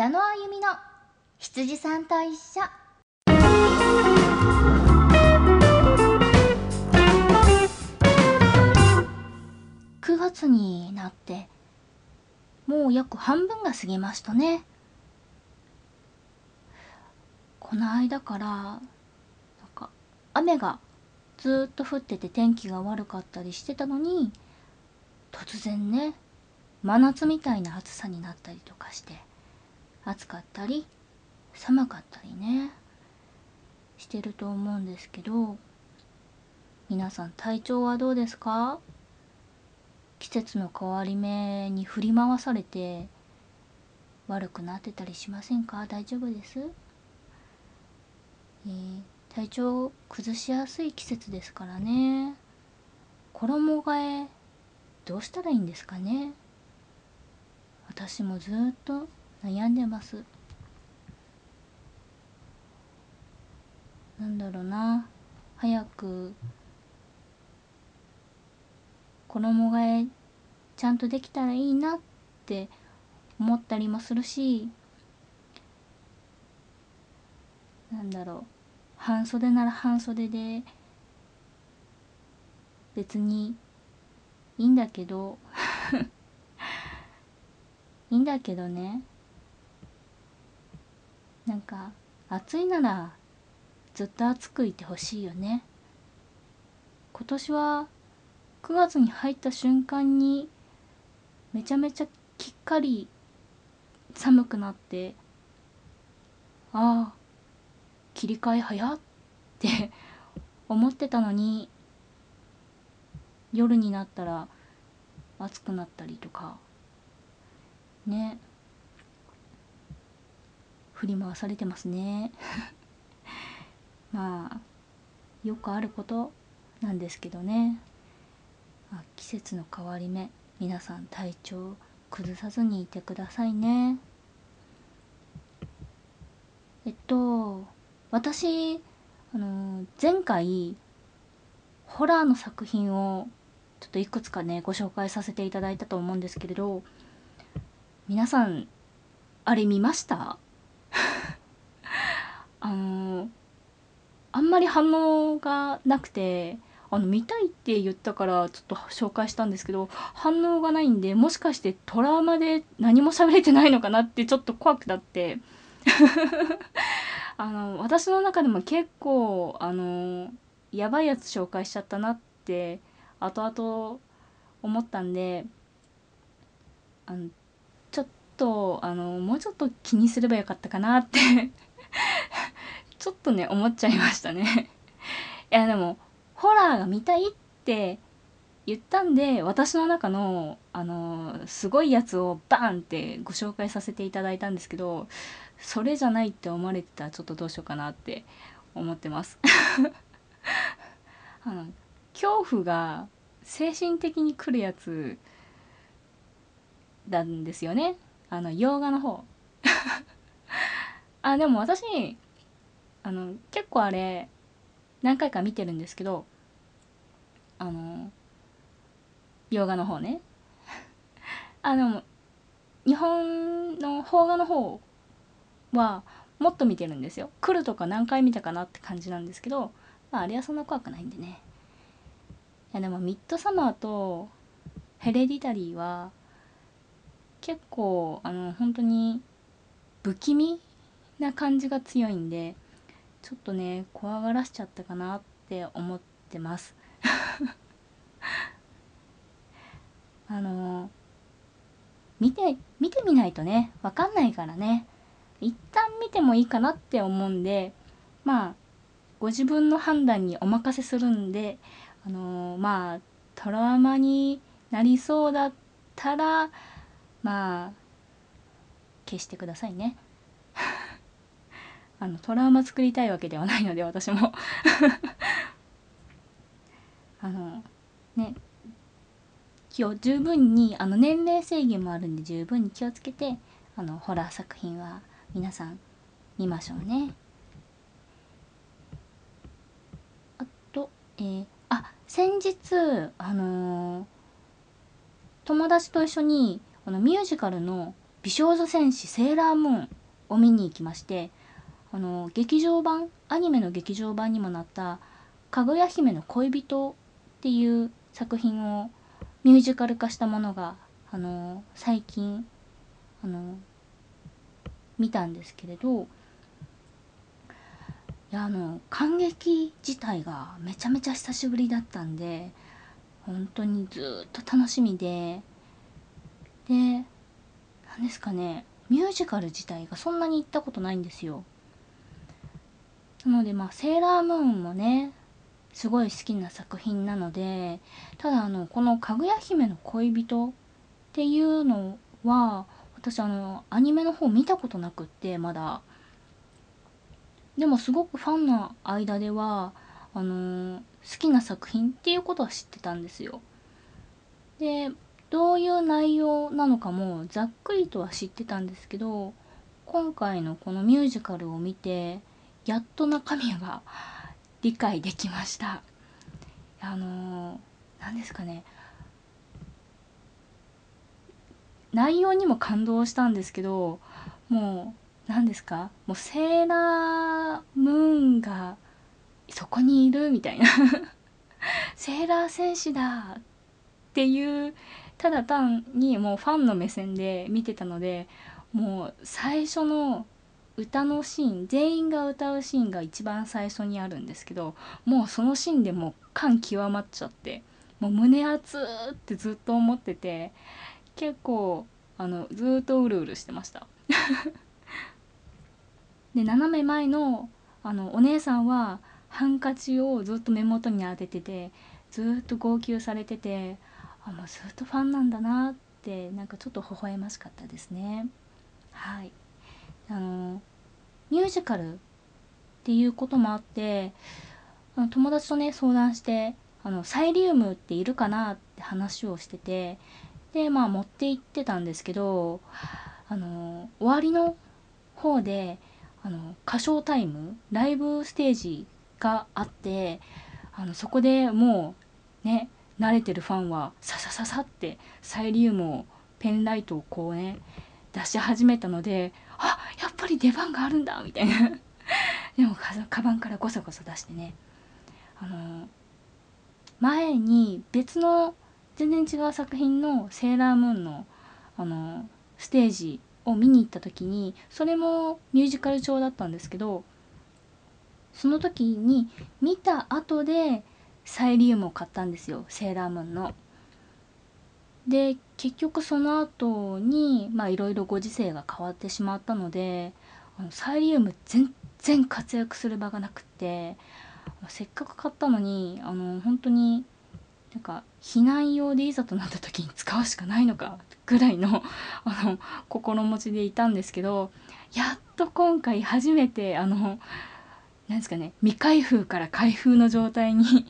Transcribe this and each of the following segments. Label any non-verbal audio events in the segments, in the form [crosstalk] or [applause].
矢野あゆみの羊さんと一緒。9月になってもう約半分が過ぎましたね。この間からなんか雨がずっと降ってて天気が悪かったりしてたのに突然ね真夏みたいな暑さになったりとかして。暑かったり寒かったりねしてると思うんですけど皆さん体調はどうですか？季節の変わり目に振り回されて悪くなってたりしませんか？大丈夫です、えー、体調を崩しやすい季節ですからね。衣替えどうしたらいいんですかね？私もずっと悩んでます。なんだろうな。早く衣替えちゃんとできたらいいなって思ったりもするしなんだろう。半袖なら半袖で別にいいんだけど [laughs] いいんだけどね。なんか暑いならずっと暑くいてほしいよね。今年は9月に入った瞬間にめちゃめちゃきっかり寒くなってああ切り替え早って [laughs] 思ってたのに夜になったら暑くなったりとか。ね。振り回されてますね。まあよくあることなんですけどね。あ季節の変わり目皆さん体調崩さずにいてくださいね。えっと私あの前回ホラーの作品をちょっといくつかねご紹介させていただいたと思うんですけれど皆さんあれ見ました？あのあんまり反応がなくてあの見たいって言ったからちょっと紹介したんですけど反応がないんでもしかしてトラウマで何も喋れてないのかなってちょっと怖くなって。[laughs] あの私の中でも結構あのやばいやつ紹介しちゃったなって後々思ったんであのちょっとあのもうちょっと気にすればよかったかなって。[laughs] ちょっとね思っちゃいましたね。[laughs] いやでもホラーが見たいって言ったんで私の中のあのすごいやつをバーンってご紹介させていただいたんですけどそれじゃないって思われてたらちょっとどうしようかなって思ってます。[laughs] あの恐怖が精神的に来るやつなんですよね。あの洋画の方。[laughs] あでも私あの結構あれ何回か見てるんですけどあの洋画の方ね。[laughs] あでも日本の邦画の方はもっと見てるんですよ。来るとか何回見たかなって感じなんですけど、まあ、あれはそんな怖くないんでね。いやでもミッドサマーとヘレディタリーは結構あの本当に不気味な感じが強いんでちょっとね怖がらしちゃったかなって思ってます。[laughs] あの見て見てみないとね分かんないからね。一旦見てもいいかなって思うんでまあご自分の判断にお任せするんであのまあトラウマになりそうだったらまあ消してくださいね。あのトラウマ作りたいわけではないので私も [laughs] あのね気を十分にあの年齢制限もあるんで十分に気をつけてあのホラー作品は皆さん見ましょうね。あと、えー、あ先日あのー、友達と一緒にあのミュージカルの美少女戦士セーラームーンを見に行きましてあの劇場版アニメの劇場版にもなった「かぐや姫の恋人」っていう作品をミュージカル化したものがあの最近あの見たんですけれどいやあの感激自体がめちゃめちゃ久しぶりだったんで本当にずっと楽しみでで何ですかねミュージカル自体がそんなに行ったことないんですよ。なのでまあセーラームーンもねすごい好きな作品なのでただあのこの「かぐや姫の恋人」っていうのは私あのアニメの方見たことなくってまだ。でもすごくファンの間ではあの好きな作品っていうことは知ってたんですよ。でどういう内容なのかもざっくりとは知ってたんですけど今回のこのミュージカルを見てやっと中身が理解できました。あの何ですかね。内容にも感動したんですけどもう何ですか。もうセーラームーンがそこにいるみたいな。[laughs] セーラー戦士だ。っていうただ単にもうファンの目線で見てたのでもう最初の歌のシーン全員が歌うシーンが一番最初にあるんですけどもうそのシーンでもう感極まっちゃってもう胸熱ってずっと思ってて結構あのずっとうるうるしてました。[laughs] で斜め前のあのお姉さんはハンカチをずっと目元に当てててずっと号泣されててあもうずっとファンなんだなってなんかちょっと微笑ましかったですね。はい。あのミュージカルっていうこともあってあの友達とね相談してあのサイリウムっているかなって話をしててでまあ持って行ってたんですけどあの終わりの方であの歌唱タイムライブステージがあってあのそこでもうね慣れてるファンはささささってサイリウムをペンライトをこうね出し始めたのであやっぱり出番があるんだみたいな [laughs] でもカバンからゴソゴソ出してねあの前に別の全然違う作品のセーラームーンのあのステージを見に行った時にそれもミュージカル調だったんですけどその時に見た後でサイリウムを買ったんですよセーラームーンの。で結局その後にまあいろいろご時世が変わってしまったのであのサイリウム全然活躍する場がなくってせっかく買ったのにあの本当になんか避難用でいざとなった時に使うしかないのかぐらいのあの心持ちでいたんですけどやっと今回初めてあのなんですかね未開封から開封の状態に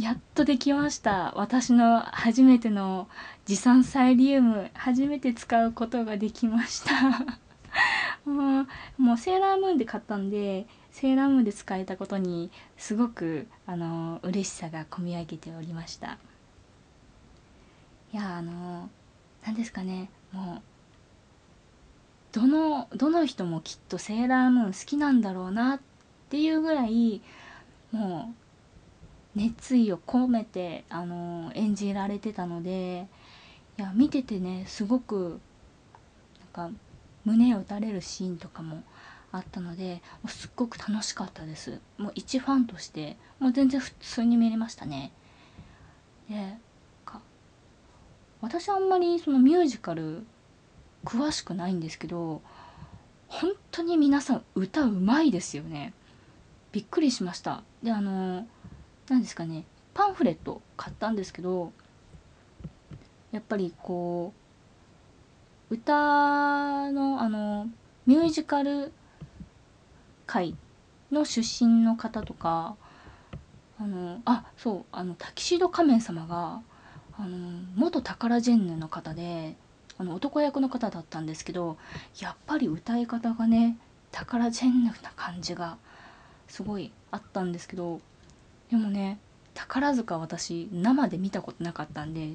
やっとできました。私の初めての持参サイリウム初めて使うことができました。[laughs] もうもうセーラームーンで買ったんでセーラームーンで使えたことにすごくあの嬉しさがこみ上げておりました。いやあの何ですかね。もうどのどの人もきっとセーラームーン好きなんだろうなっていうぐらいもう熱意を込めてあの演じられてたのでいや見ててねすごくなんか胸を打たれるシーンとかもあったのでもうすっごく楽しかったです。もう一ファンとしてもう全然普通に見れましたね。で私あんまりそのミュージカル詳しくないんですけど本当に皆さん歌うまいですよね。びっくりしました。であの何ですかねパンフレット買ったんですけどやっぱりこう歌のあのミュージカル界の出身の方とかあのあそうあのタキシード仮面様があの元タカラジェンヌの方であの男役の方だったんですけどやっぱり歌い方がねタカラジェンヌな感じがすごいあったんですけどでもね宝塚私生で見たことなかったんで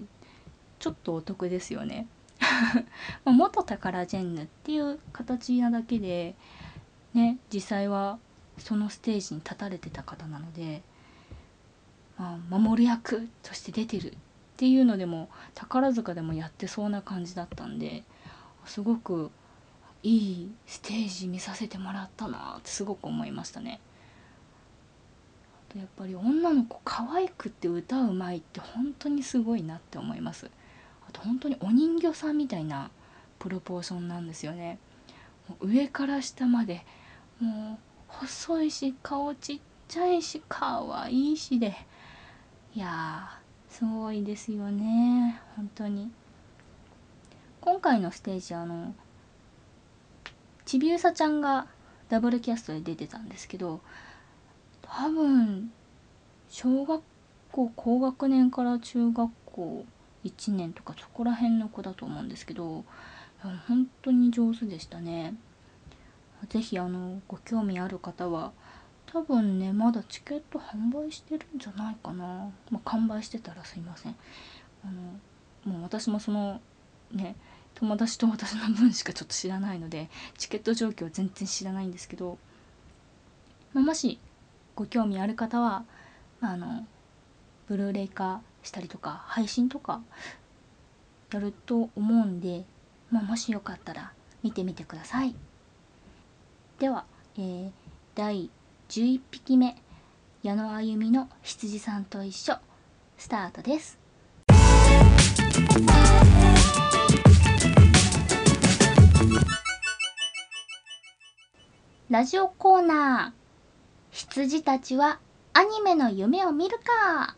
ちょっとお得ですよね [laughs] 元タカラジェンヌっていう形なだけでね実際はそのステージに立たれてた方なので、まあ、守る役として出てるっていうのでも宝塚でもやってそうな感じだったんですごくいいステージ見させてもらったなってすごく思いましたね。やっぱり女の子可愛くって歌うまいって本当にすごいなって思いますあと本当にお人形さんみたいなプロポーションなんですよね。もう上から下までもう細いし顔ちっちゃいし可愛いしで。いやすごいですよね。本当に。今回のステージあのちびうさちゃんがダブルキャストで出てたんですけど多分小学校高学年から中学校1年とかそこら辺の子だと思うんですけど本当に上手でしたね。是非あのご興味ある方は多分ねまだチケット販売してるんじゃないかな、まあ、完売してたらすいません。あのもう私もそのね友達と私の分しかちょっと知らないのでチケット状況全然知らないんですけど、まあ、もしご興味ある方は、まあ、あのブルーレイ化したりとか配信とかやると思うんで、まあ、もしよかったら見てみてください。では、えー、第11匹目矢野あゆみの羊さんと一緒スタートです。ラジオコーナー羊たちはアニメの夢を見るか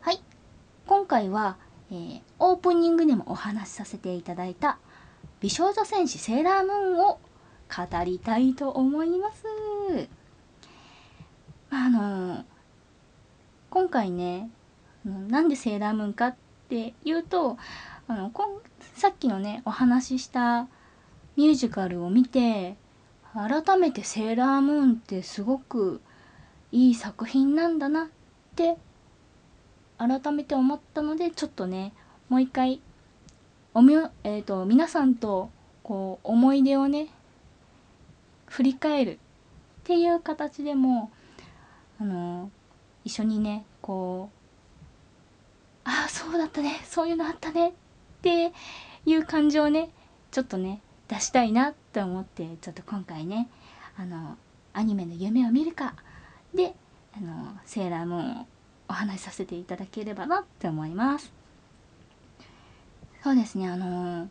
はい今回は、えー、オープニングでもお話しさせていただいた美少女戦士セーラームーンを語りたいと思います。あの今回ねなんでセーラームーンかっていうとあのこんさっきのねお話ししたミュージカルを見て改めてセーラームーンってすごくいい作品なんだなって改めて思ったのでちょっとねもう一回おみえーと、皆さんとこう思い出をね振り返るっていう形でもあの一緒にねこうああそうだったねそういうのあったねっていう感情をねちょっとね出したいなって思ってちょっと今回ねあのアニメの夢を見るか。であのセーラームーンをお話しさせていただければなって思います。そうですねあの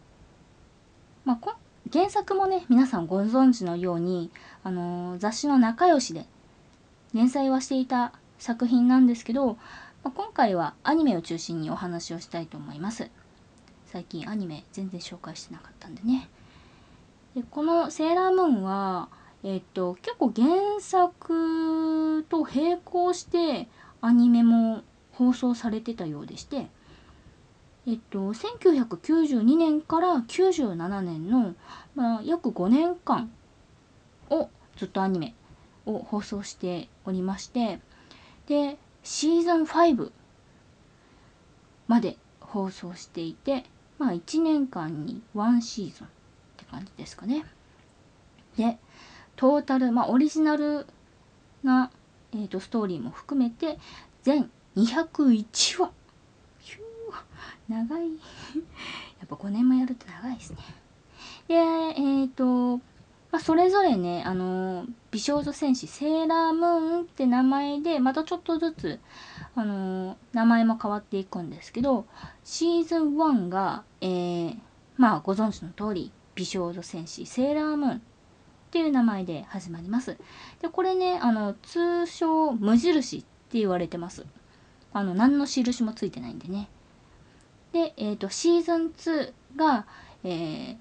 まあ原作もね皆さんご存知のようにあの雑誌の仲良しで連載はしていた作品なんですけど、まあ、今回はアニメを中心にお話をしたいと思います。最近アニメ全然紹介してなかったんでね。でこの「セーラームーンは」えっと結構原作と並行してアニメも放送されてたようでしてえっと1992年から97年の、まあ、約5年間をずっとアニメを放送しておりましてでシーズン5まで放送していてまあ1年間に1シーズンって感じですかね。でトータル、まあ、オリジナルな、えーと、ストーリーも含めて全201話。長い。[laughs] やっぱ5年もやると長いですね。でえっ、ー、と、まあ、それぞれねあの美少女戦士セーラームーンって名前でまたちょっとずつあの名前も変わっていくんですけどシーズン1が、えー、まあご存知の通り美少女戦士セーラームーン。っていう名前で始まります。で、これね、あの、通称無印って言われてます。あの、何の印もついてないんでね。で、えっ、ー、と、シーズン2が、えー、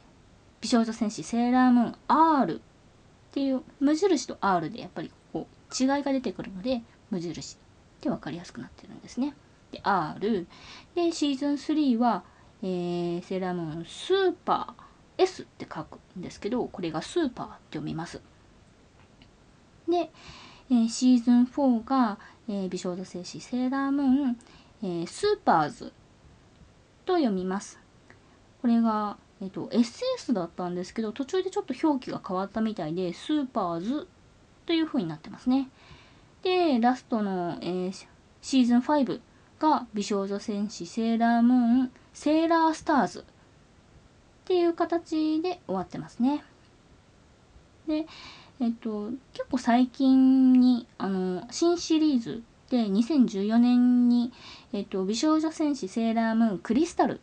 美少女戦士セーラームーン R っていう無印と R でやっぱりこう違いが出てくるので無印って分かりやすくなってるんですね。で R でシーズン3は、えー、セーラームーンスーパー S って書くんですけどこれがスーパーって読みます。で、えー、シーズン4が、えー、美少女戦士セーラームーン、えー、スーパーズと読みます。これが、えっと、SS だったんですけど途中でちょっと表記が変わったみたいでスーパーズという風になってますね。でラストの、えー、シーズン5が美少女戦士セーラームーンセーラースターズっていう形で終わってますね。でえっと結構最近にあの新シリーズで2014年に、えっと、美少女戦士セーラームーンクリスタルっ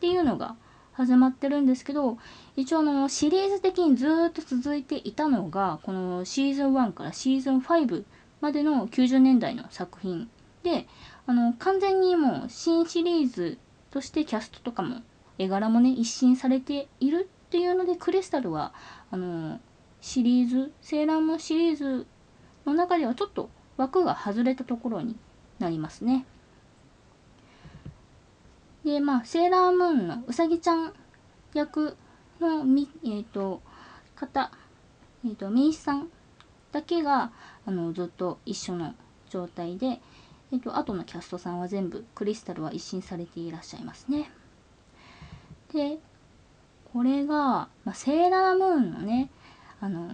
ていうのが始まってるんですけど一応あのシリーズ的にずっと続いていたのがこのシーズン1からシーズン5までの90年代の作品であの完全にもう新シリーズとしてキャストとかも絵柄もね一新されているっていうのでクリスタルはあのシリーズセーラームーンシリーズの中ではちょっと枠が外れたところになりますね。でまあセーラームーンのうさぎちゃん役のみ、えーと、方、えーと、とさんだけがあのずっと一緒の状態で、えーと、と後のキャストさんは全部クリスタルは一新されていらっしゃいますね。でこれが、まあ、セーラームーンのねあの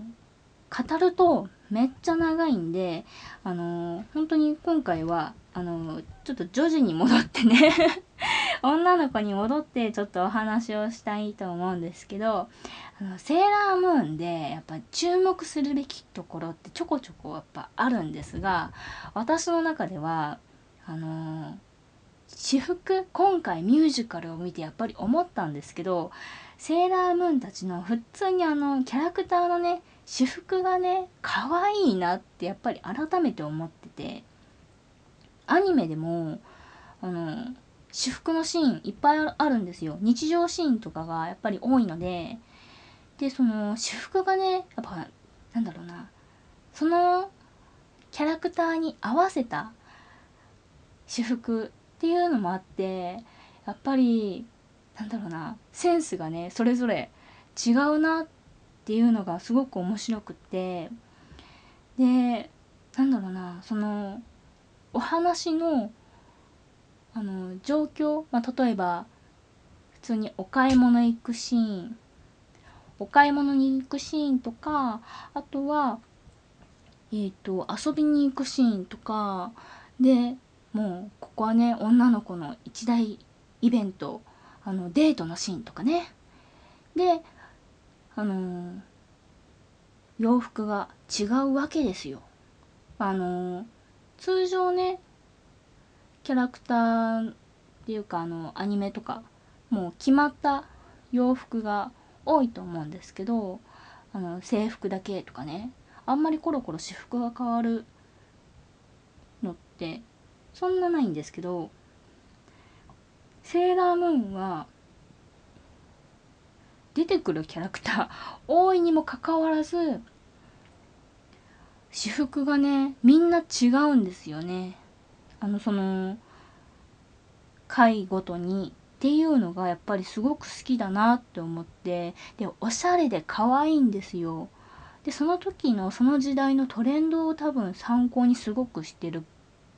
語るとめっちゃ長いんであの本当に今回はあのちょっと女児に戻ってね [laughs] 女の子に戻ってちょっとお話をしたいと思うんですけどあのセーラームーンでやっぱ注目するべきところってちょこちょこやっぱあるんですが私の中ではあの私服今回ミュージカルを見てやっぱり思ったんですけどセーラームーンたちの普通にあのキャラクターのね私服がね可愛いなってやっぱり改めて思っててアニメでもあの私服のシーンいっぱいあるんですよ。日常シーンとかがやっぱり多いのででその私服がねやっぱなんだろうなそのキャラクターに合わせた私服っていうのもあってやっぱりなんだろうなセンスがねそれぞれ違うなっていうのがすごく面白くってでなんだろうなそのお話のあの状況、まあ、例えば普通にお買い物行くシーンお買い物に行くシーンとかあとはえー、と遊びに行くシーンとかでもうここはね女の子の一大イベントあのデートのシーンとかね。であのー、洋服が違うわけですよ。あのー、通常ねキャラクターっていうかあのアニメとかもう決まった洋服が多いと思うんですけどあの制服だけとかね。あんまりコロコロ私服が変わるのってそんなないんですけどセーラームーンは出てくるキャラクター [laughs] 多いにもかかわらず私服がねみんな違うんですよね。あのその回ごとに。っていうのがやっぱりすごく好きだなって思って。でおしゃれで可愛いんですよ。でその時のその時代のトレンドを多分参考にすごくしてるっ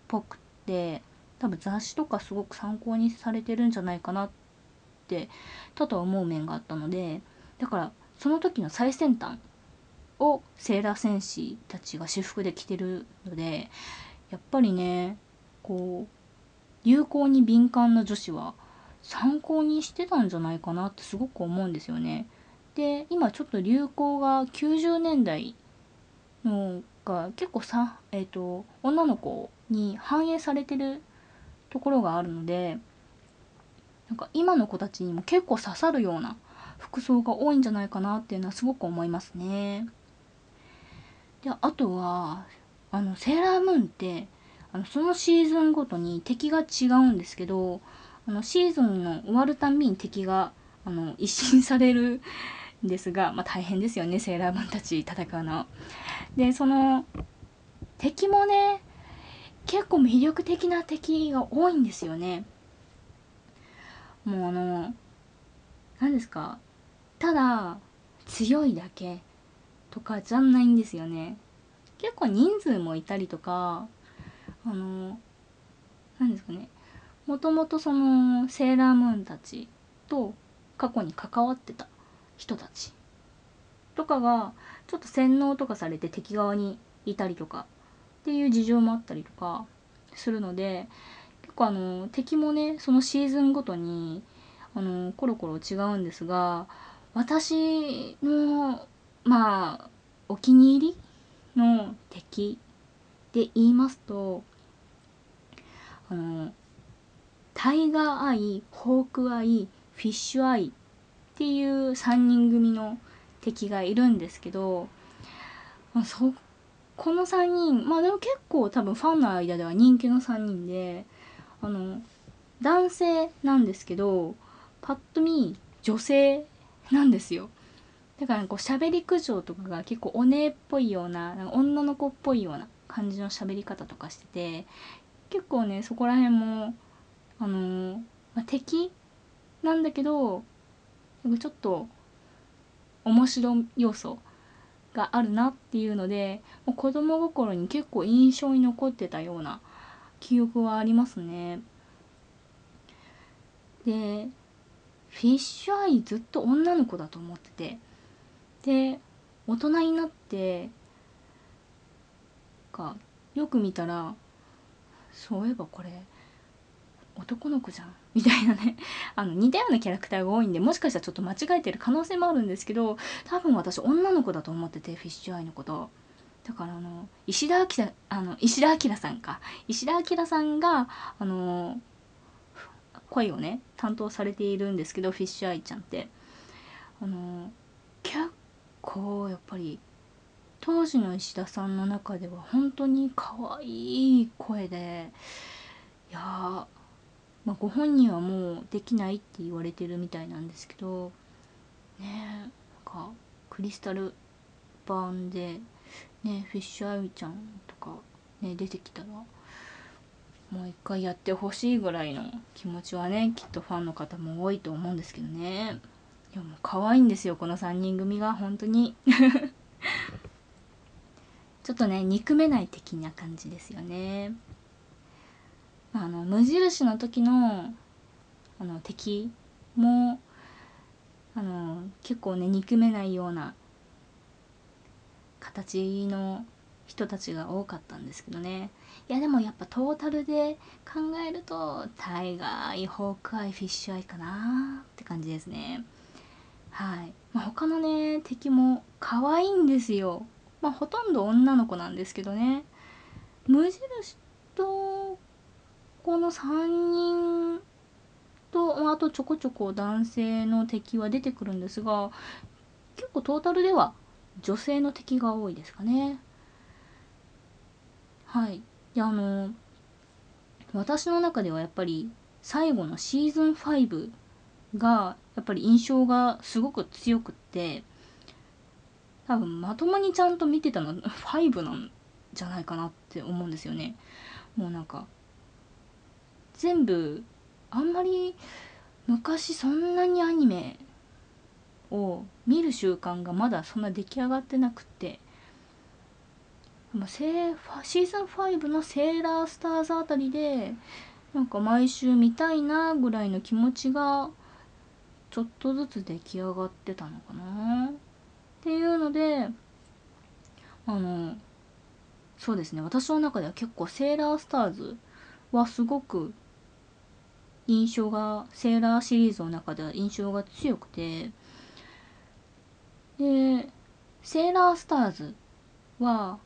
ぽくて多分雑誌とかすごく参考にされてるんじゃないかなってたと思う面があったのでだからその時の最先端をセーラー戦士たちが私服で着てるのでやっぱりねこう流行に敏感な女子は参考にしてたんじゃないかなってすごく思うんですよね。で今ちょっと流行が90年代のが結構さ、えーと、女の子に反映されてるところがあるのでなんか今の子たちにも結構刺さるような服装が多いんじゃないかなっていうのはすごく思いますね。であとはあのセーラームーンってあのそのシーズンごとに敵が違うんですけどあのシーズンの終わるたんびに敵があの一新されるんですが、まあ、大変ですよねセーラームーンたち戦うの。でその敵もね結構魅力的な敵が多いんですよね。もうあの何ですかただ強いだけとかじゃないんですよね。結構人数もいたりとかあの何ですかねもともとそのセーラームーンたちと過去に関わってた人たちとかがちょっと洗脳とかされて敵側にいたりとかっていう事情もあったりとかするので結構あの敵もねそのシーズンごとにあのコロコロ違うんですが私のまあお気に入りの敵で言いますとあのタイガーアイホークアイフィッシュアイっていう3人組の敵がいるんですけど、まあ、そこの3人まあでも結構多分ファンの間では人気の3人であの男性なんですけどパッと見女性なんですよ。だからこう喋り口調とかが結構お姉っぽいようななんか女の子っぽいような感じの喋り方とかしてて結構ねそこら辺もあのー、まあ、敵なんだけどちょっと面白要素があるなっていうのでもう子供心に結構印象に残ってたような記憶はありますね。でフィッシュアイずっと女の子だと思っててで大人になってかよく見たらそういえばこれ男の子じゃん。みたいなね。[laughs] あの似たようなキャラクターが多いんでもしかしたらちょっと間違えてる可能性もあるんですけど多分私女の子だと思っててフィッシュアイのこと。だからあの石田明あの石田明さんか。石田明さんがあの声をね担当されているんですけどフィッシュアイちゃんって。あの結構やっぱり当時の石田さんの中では本当に可愛い声でいやまあ、ご本人はもうできないって言われてるみたいなんですけどねなんかクリスタル版でねフィッシュアイちゃんとかね出てきたらもう一回やってほしいぐらいの気持ちはねきっとファンの方も多いと思うんですけどね。いやもう可愛いんですよこの3人組が本当に。[laughs] ちょっとね憎めない的な感じですよねあの無印の時のあの敵もあの結構ね憎めないような形の人たちが多かったんですけどね。いやでもやっぱトータルで考えるとタイガーズアイホークアイフィッシュアイかなって感じですね。はい、まあ、他のね敵も可愛いんですよ。まあほとんど女の子なんですけどね。無印とこの3人とあとちょこちょこ男性の敵は出てくるんですが結構トータルでは女性の敵が多いですかね。はい。であの私の中ではやっぱり最後のシーズン5がやっぱり印象がすごく強くって多分まともにちゃんと見てたの5なんじゃないかなって思うんですよね。もうなんか全部あんまり昔そんなにアニメを見る習慣がまだそんな出来上がってなくって。シーズン5の「セーラースターズ」あたりでなんか毎週見たいなぐらいの気持ちがちょっとずつ出来上がってたのかな。っていうのであのそうですね。私の中では結構「セーラースターズ」はすごく印象がセーラーシリーズの中では印象が強くて。でセーラースターズは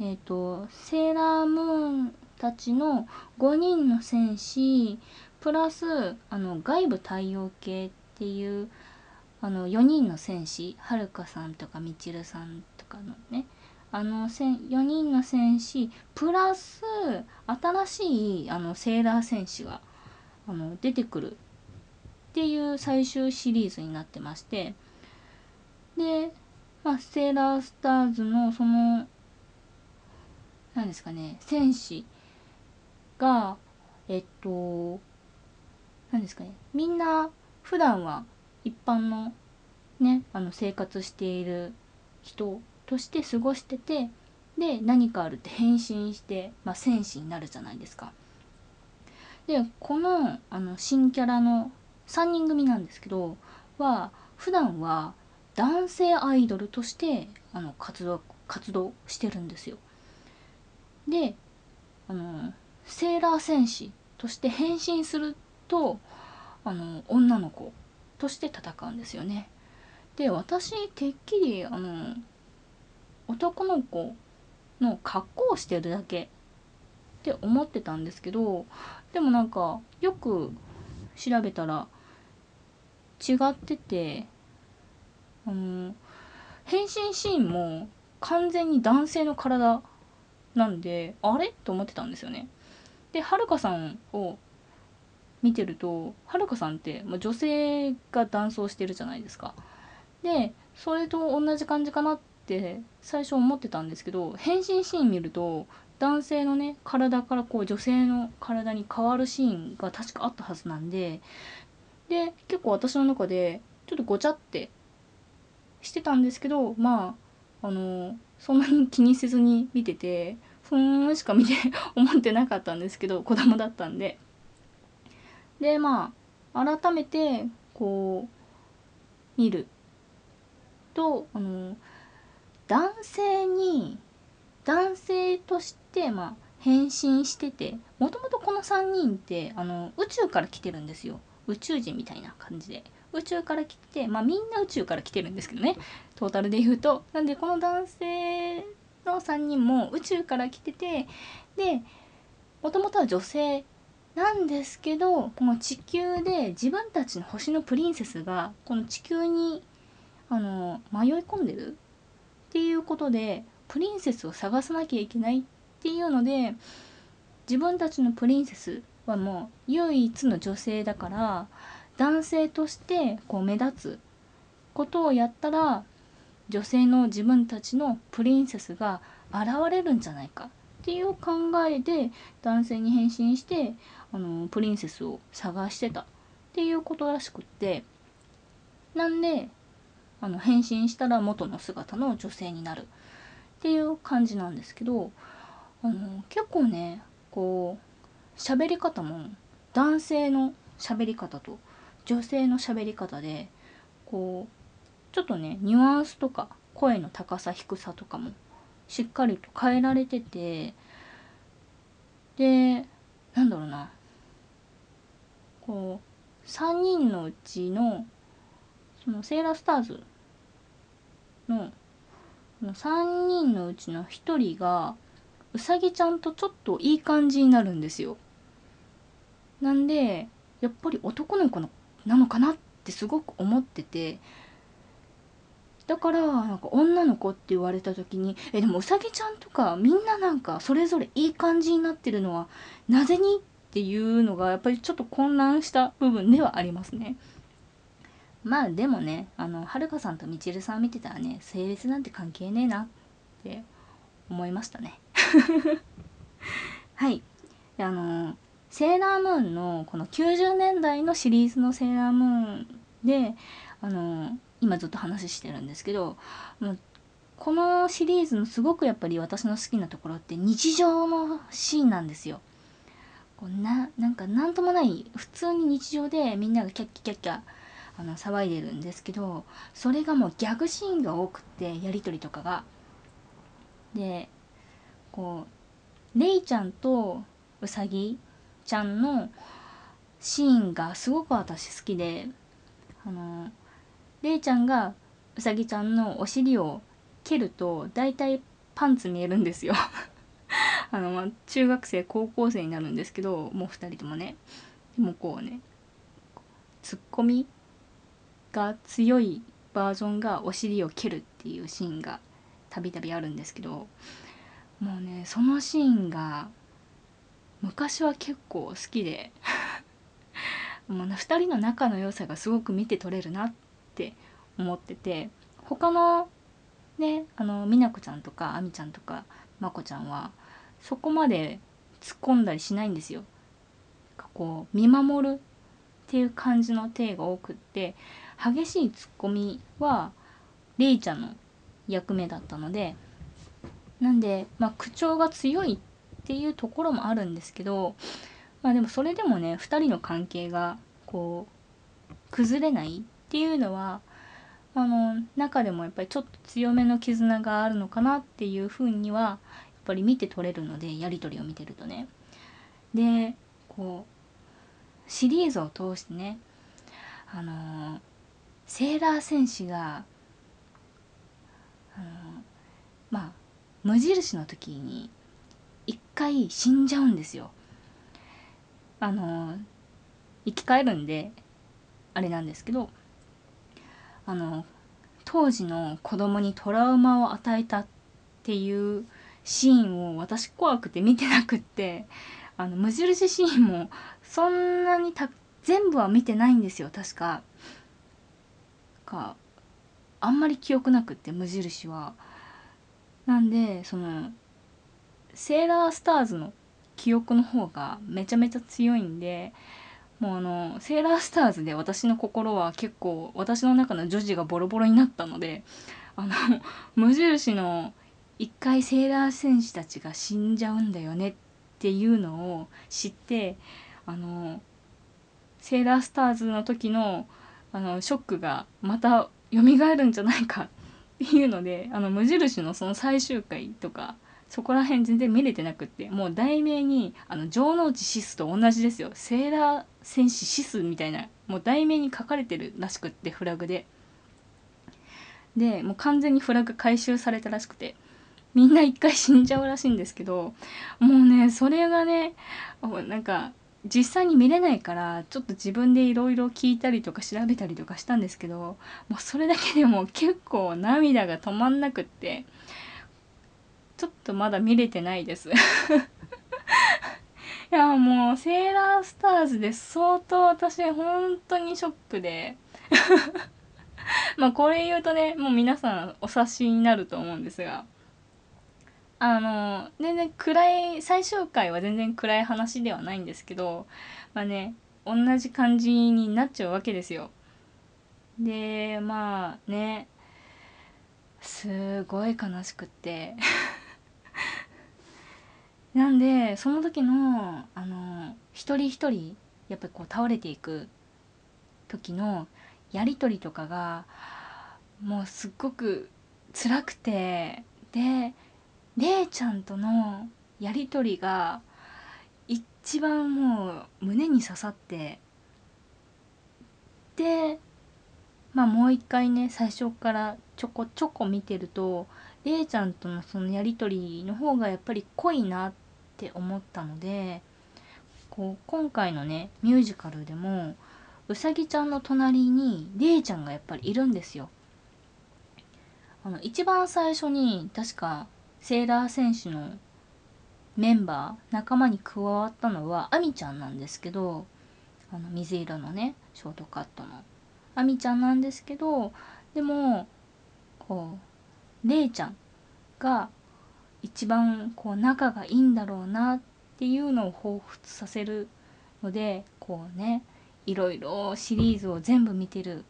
えっ、ー、とセーラームーンたちの5人の戦士プラスあの外部太陽系っていうあの4人の戦士はるかさんとかみちるさんとかのね。あの4人の戦士プラス新しいあのセーラー戦士があの出てくるっていう最終シリーズになってましてで、まあ、セーラースターズのその何ですかね戦士がえっと何ですかねみんな普段は一般のねあの生活している人として過ごしててで何かあるって変身して、まあ、戦士になるじゃないですか。でこのあの新キャラの3人組なんですけどは普段は男性アイドルとしてあの活動活動してるんですよ。であのセーラー戦士として変身するとあの女の子として戦うんですよね。で私てっきりあの男の子の格好をしてるだけって思ってたんですけどでもなんかよく調べたら違っててあの変身シーンも完全に男性の体なんであれ？と思ってたんですよね。ではるかさんを見てるとはるかさんって、まあ、女性が男装してるじゃないですか。でそれと同じ感じかなって最初思ってたんですけど変身シーン見ると男性のね体からこう女性の体に変わるシーンが確かあったはずなんでで結構私の中でちょっとごちゃってしてたんですけどまああのそんなに気にせずに見ててふーんしか見て [laughs] 思ってなかったんですけど子供だったんで。でまあ改めてこう見るとあの男性に男性としてまあ変身しててもともとこの3人ってあの宇宙から来てるんですよ。宇宙人みたいな感じで。宇宙から来てまあみんな宇宙から来てるんですけどね。トータルで言うと。なんでこの男性の3人も宇宙から来ててでもともとは女性なんですけどこの地球で自分たちの星のプリンセスがこの地球にあの迷い込んでるっていうことでプリンセスを探さなきゃいけないっていうので自分たちのプリンセスはもう唯一の女性だから男性としてこう目立つことをやったら女性の自分たちのプリンセスが現れるんじゃないかっていう考えで男性に変身してあのプリンセスを探してたっていうことらしくって。なんであの変身したら元の姿の女性になる。っていう感じなんですけどあの結構ねこう喋り方も男性の喋り方と女性の喋り方でこうちょっとねニュアンスとか声の高さ低さとかもしっかりと変えられててでなんだろうなこう3人のうちのそのセーラースターズの3人のうちの1人がうさぎちゃんとちょっといい感じになるんですよ。なんでやっぱり男の子のなのかなってすごく思っててだからなんか女の子って言われた時にえでもうさぎちゃんとかみんななんかそれぞれいい感じになってるのはなぜにっていうのがやっぱりちょっと混乱した部分ではありますね。まあでもねあのはるかさんとみちるさん見てたらね性別なんて関係ねえなって思いましたね [laughs] はいであのセーラームーンのこの90年代のシリーズのセーラームーンであの今ずっと話してるんですけどこのシリーズのすごくやっぱり私の好きなところって日常のシーンなんですよ。こうななんか何ともない普通に日常でみんながキャッキャキャッキャあの騒いでるんですけどそれがもうギャグシーンが多くってやり取りとかが。でこうレイちゃんとウサギちゃんのシーンがすごく私好きであのレイちゃんがウサギちゃんのお尻を蹴ると大体パンツ見えるんですよ [laughs] あの、まあ、中学生高校生になるんですけどもう2人ともねでもこうねツッコミが強いバージョンがお尻を蹴るっていうシーンがたびたびあるんですけどもうねそのシーンが昔は結構好きで [laughs] もう2人の仲の良さがすごく見て取れるなって思ってて他のねあの美奈子ちゃんとかあみちゃんとかまこちゃんはそこまで突っ込んだりしないんですよ。こう見守るっていう感じの体が多くって激しいツッコミはレイちゃんの役目だったのでなんで、まあ、口調が強いっていうところもあるんですけどまあでもそれでもね2人の関係がこう崩れないっていうのはあの中でもやっぱりちょっと強めの絆があるのかなっていうふうにはやっぱり見て取れるのでやり取りを見てるとね。でこうシリーズを通してねあのセーラー戦士があのまあ無印の時に一回死んじゃうんですよ。あの生き返るんであれなんですけどあの当時の子供にトラウマを与えたっていうシーンを私怖くて見てなくってあの無印シーンもそんなにた全部は見てないんですよ確か。かあんまり記憶なくって無印は。なんでそのセーラースターズの記憶の方がめちゃめちゃ強いんでもうあのセーラースターズで私の心は結構私の中の女児がボロボロになったのであの [laughs] 無印の一回セーラー戦士たちが死んじゃうんだよねっていうのを知ってあのセーラースターズの時のあのショックがまた蘇るんじゃないかっていうので [laughs] あの無印のその最終回とかそこら辺全然見れてなくってもう題名にあの城之内シスと同じですよ。セーラー戦士シスみたいなもう題名に書かれてるらしくってフラグで。でもう完全にフラグ回収されたらしくて。みんな一回死んじゃうらしいんですけどもうねそれがねなんか実際に見れないからちょっと自分でいろいろ聞いたりとか調べたりとかしたんですけどもうそれだけでも結構涙が止まんなくってちょっとまだ見れてないです。[laughs] いやもうセーラースターズで相当私本当にショックで。[laughs] まあこれ言うとねもう皆さんお察しになると思うんですが。あの全然暗い最終回は全然暗い話ではないんですけどまあね同じ感じになっちゃうわけですよ。でまあねすごい悲しくって [laughs] なんでその時のあの一人一人やっぱりこう倒れていく時のやり取りとかがもうすっごく辛くてでれいちゃんとのやり取りが一番もう胸に刺さってでまあもう一回ね最初からちょこちょこ見てるとれいちゃんとのそのやり取りの方がやっぱり濃いなって思ったのでこう今回のねミュージカルでもうさぎちゃんの隣にれいちゃんがやっぱりいるんですよ。あの一番最初に確かセーラー戦士のメンバー仲間に加わったのはアミちゃんなんですけどあの水色のねショートカットの。アミちゃんなんですけどでもこうレイちゃんが一番こう仲がいいんだろうなっていうのを彷彿させるのでこうねいろいろシリーズを全部見てる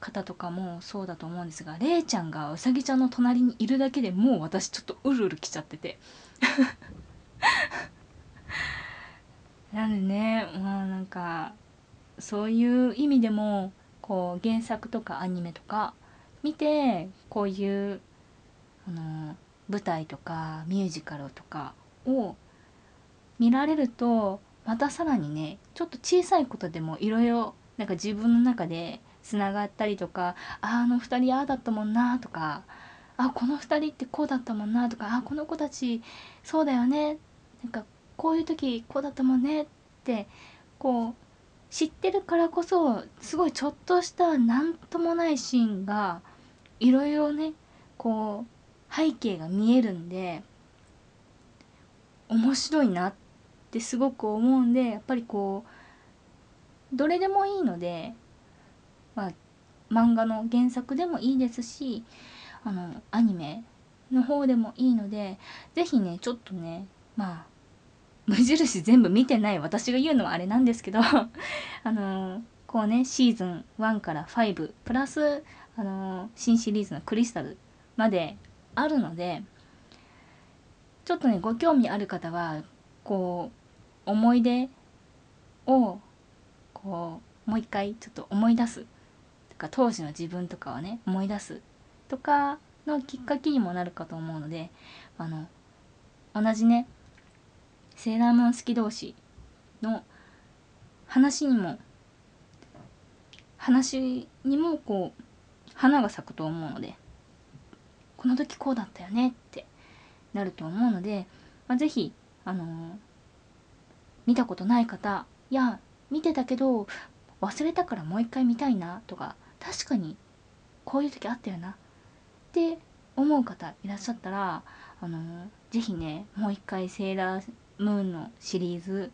方とかもそうだと思うんですがれいちゃんがうさぎちゃんの隣にいるだけでもう私ちょっとうるうるきちゃってて。なんでねまあなんかそういう意味でもこう原作とかアニメとか見てこういうあの舞台とかミュージカルとかを見られるとまたさらにねちょっと小さいことでもいろいろなんか自分の中でつながったりとかあの2人ああだったもんなとかあこの2人ってこうだったもんなとかあこの子たちそうだよね。なんかこういう時こうだったもんねってこう知ってるからこそすごいちょっとした何ともないシーンがいろいろねこう背景が見えるんで面白いなってすごく思うんでやっぱりこうどれでもいいので漫画の原作でもいいですしあのアニメの方でもいいので是非ねちょっとねまあ無印全部見てない私が言うのはあれなんですけど [laughs] あのこうねシーズン1から5プラスあの新シリーズのクリスタルまであるのでちょっとねご興味ある方はこう思い出をこうもう一回ちょっと思い出すか当時の自分とかをね思い出すとかのきっかけにもなるかと思うのであの同じねセーラームーン好き同士の話にも話にもこう花が咲くと思うのでこの時こうだったよねってなると思うので、まあ、是非あのー、見たことない方いや見てたけど忘れたからもう一回見たいなとか確かにこういう時あったよな。って思う方いらっしゃったらあのー、ぜひねもう一回セーラームーンのシリーズ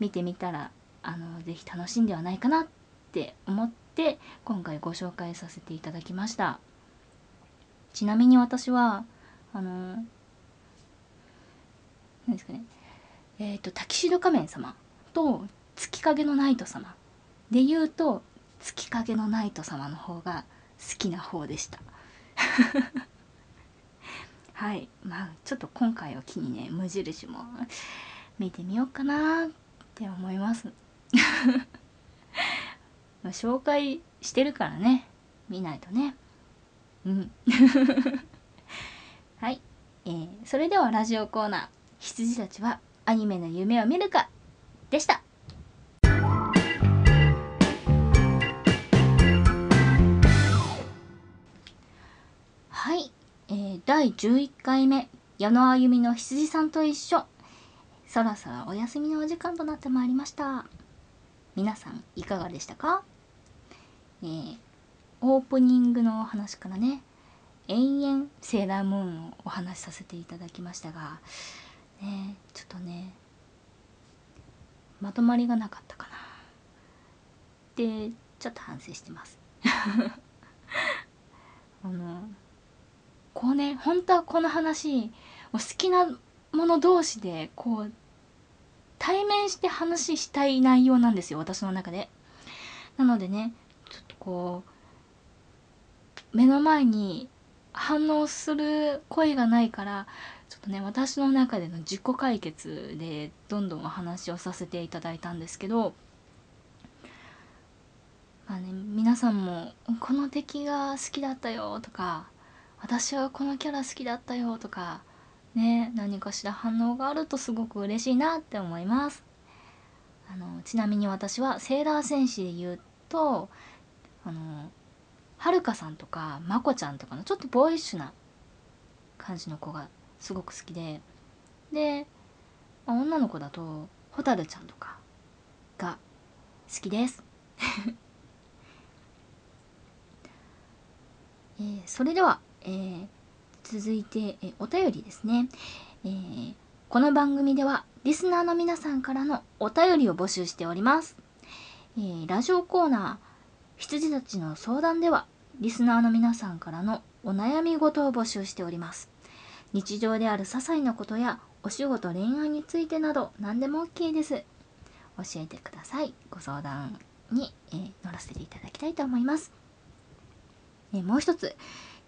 見てみたらあのぜひ楽しんではないかなって思って今回ご紹介させていただきました。ちなみに私はあの何ですかね。えっ、ー、とタキシド仮面様と月影のナイト様で言うと月影のナイト様の方が好きな方でした。[laughs] はい。まあちょっと今回を機にね無印も見てみようかなって思います。[laughs] 紹介してるからね。見ないとね。うん。[laughs] はい、えー、それではラジオコーナー「羊たちはアニメの夢を見るか」でした。第11回目矢野あゆみの羊さんと一緒。そろそろお休みのお時間となってまいりました。皆さんいかがでしたか？えー、オープニングのお話からね延々セーラームーンをお話しさせていただきましたがねちょっとねまとまりがなかったかな。ってちょっと反省してます。[laughs] あのこうね本当はこの話好きなもの同士でこう対面して話したい内容なんですよ私の中で。なのでねちょっとこう目の前に反応する声がないからちょっとね私の中での自己解決でどんどんお話をさせていただいたんですけどまあね皆さんも「この敵が好きだったよ」とか「私はこのキャラ好きだったよ」とかね何かしら反応があるとすごく嬉しいなって思います。あのちなみに私はセーラー戦士で言うとあのはるかさんとかまこちゃんとかのちょっとボーイッシュな感じの子がすごく好きでで、まあ、女の子だとほたるちゃんとかが好きです。[laughs] えー、それでは、えー続いて、えお便りですね、えー、この番組ではリスナーの皆さんからのお便りを募集しております、えー、ラジオコーナー羊たちの相談ではリスナーの皆さんからのお悩み事を募集しております。日常である些細なことやお仕事恋愛についてなど何でも OK です。教えてください。ご相談に、えー、乗らせていただきたいと思います、えー、もう一つ。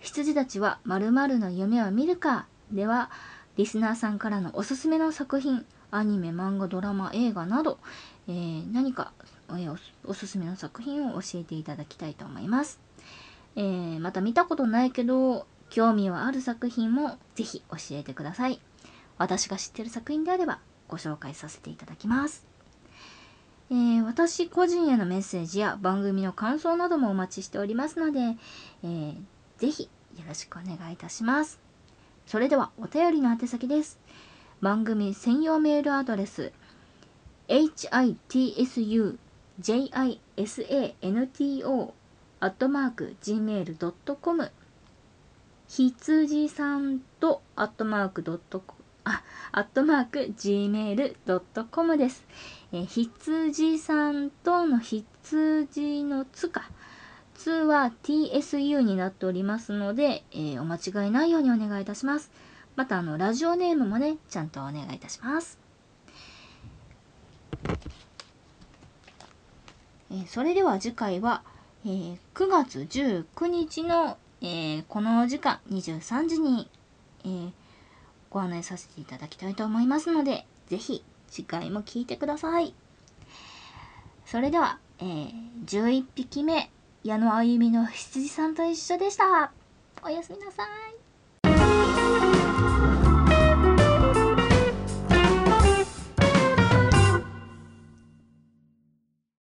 羊たちは〇〇の夢を見るか？ではリスナーさんからのおすすめの作品アニメ漫画ドラマ映画など、えー、何か、え、おすすめの作品を教えていただきたいと思います、えー、また見たことないけど興味はある作品もぜひ教えてください。私が知ってる作品であればご紹介させていただきます。えー、私個人へのメッセージや番組の感想などもお待ちしておりますので、えー、ぜひよろしくお願いいたします。それではお便りの宛先です。番組専用メールアドレス hitsujisanto アットマーク gmail.com ひつじさんとアットマークドットあ、アットマーク gmail.com です。え、ひつじさんとのひつじのつか、通は TSU になっておりますので、えー、お間違いないようにお願いいたします。また、あの、ラジオネームもね、ちゃんとお願いいたします。えー、それでは次回は、えー、9月19日の、えー、この時間23時に、えご案内させていただきたいと思いますので、ぜひ次回も聞いてくださいそれでは、えー、11匹目矢野あゆみの羊さんと一緒でした。おやすみなさい。